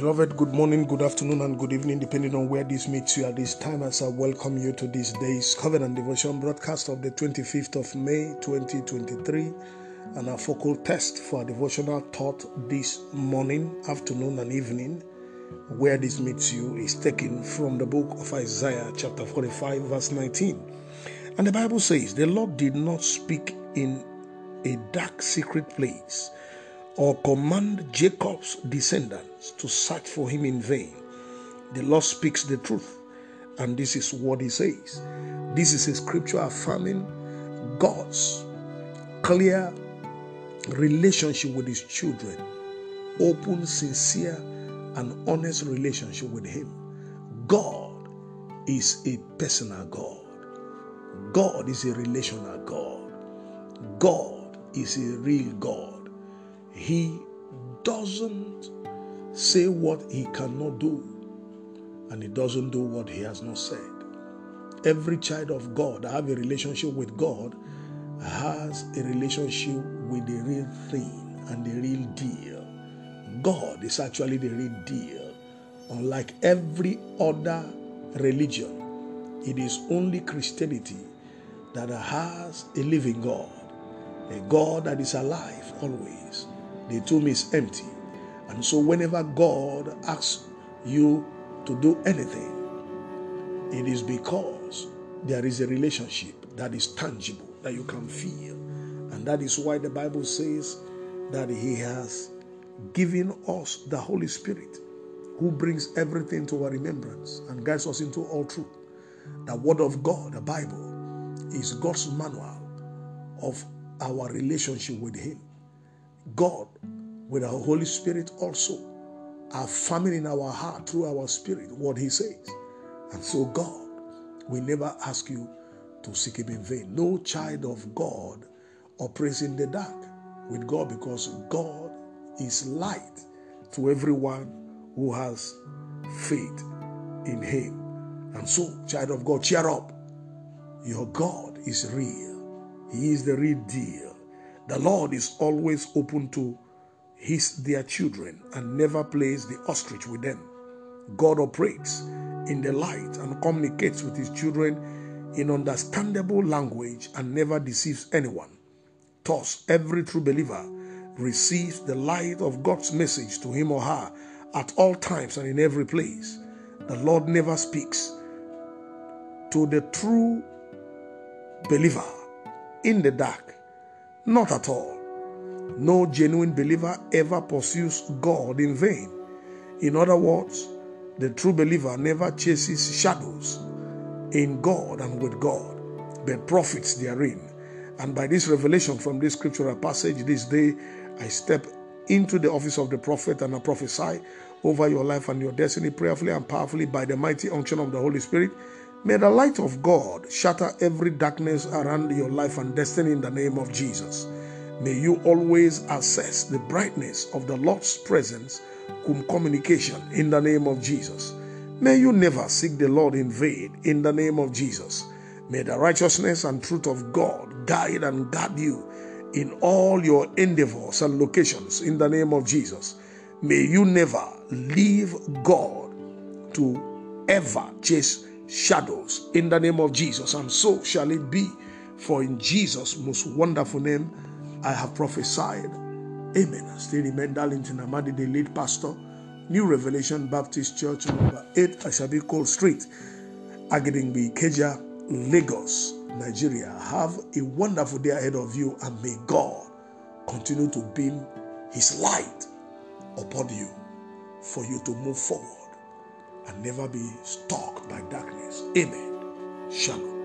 Beloved, good morning, good afternoon, and good evening, depending on where this meets you at this time. As I welcome you to this day's Covenant Devotion broadcast of the 25th of May 2023, and our focal test for our devotional thought this morning, afternoon, and evening, where this meets you, is taken from the book of Isaiah, chapter 45, verse 19. And the Bible says, The Lord did not speak in a dark, secret place or command Jacob's descendants to search for him in vain. The Lord speaks the truth, and this is what he says. This is a scripture affirming God's clear relationship with his children, open, sincere, and honest relationship with him. God is a personal God. God is a relational God. God is a real God. He doesn't say what he cannot do, and he doesn't do what he has not said. Every child of God that have a relationship with God has a relationship with the real thing and the real deal. God is actually the real deal. Unlike every other religion, it is only Christianity that has a living God, a God that is alive always. The tomb is empty. And so, whenever God asks you to do anything, it is because there is a relationship that is tangible, that you can feel. And that is why the Bible says that He has given us the Holy Spirit, who brings everything to our remembrance and guides us into all truth. The Word of God, the Bible, is God's manual of our relationship with Him. God, with our Holy Spirit, also affirming in our heart through our spirit what He says. And so, God will never ask you to seek Him in vain. No child of God operates in the dark with God because God is light to everyone who has faith in Him. And so, child of God, cheer up. Your God is real, He is the real deal. The Lord is always open to his their children and never plays the ostrich with them. God operates in the light and communicates with his children in understandable language and never deceives anyone. Thus, every true believer receives the light of God's message to him or her at all times and in every place. The Lord never speaks to the true believer in the dark, not at all. No genuine believer ever pursues God in vain. In other words, the true believer never chases shadows in God and with God, but profits therein. And by this revelation from this scriptural passage this day, I step into the office of the prophet and I prophesy over your life and your destiny prayerfully and powerfully by the mighty unction of the Holy Spirit. May the light of God shatter every darkness around your life and destiny in the name of Jesus. May you always assess the brightness of the Lord's presence cum communication in the name of Jesus. May you never seek the Lord in vain in the name of Jesus. May the righteousness and truth of God guide and guard you in all your endeavors and locations in the name of Jesus. May you never leave God to ever chase shadows in the name of Jesus. And so shall it be. For in Jesus' most wonderful name, I have prophesied. Amen. I still remain Darlington Amadi, the lead pastor, New Revelation Baptist Church, number 8 Ashabi Cole Street, Agidingbi, Ikeja, Lagos, Nigeria. Have a wonderful day ahead of you, and may God continue to beam His light upon you for you to move forward and never be stuck by darkness. Amen. Shalom.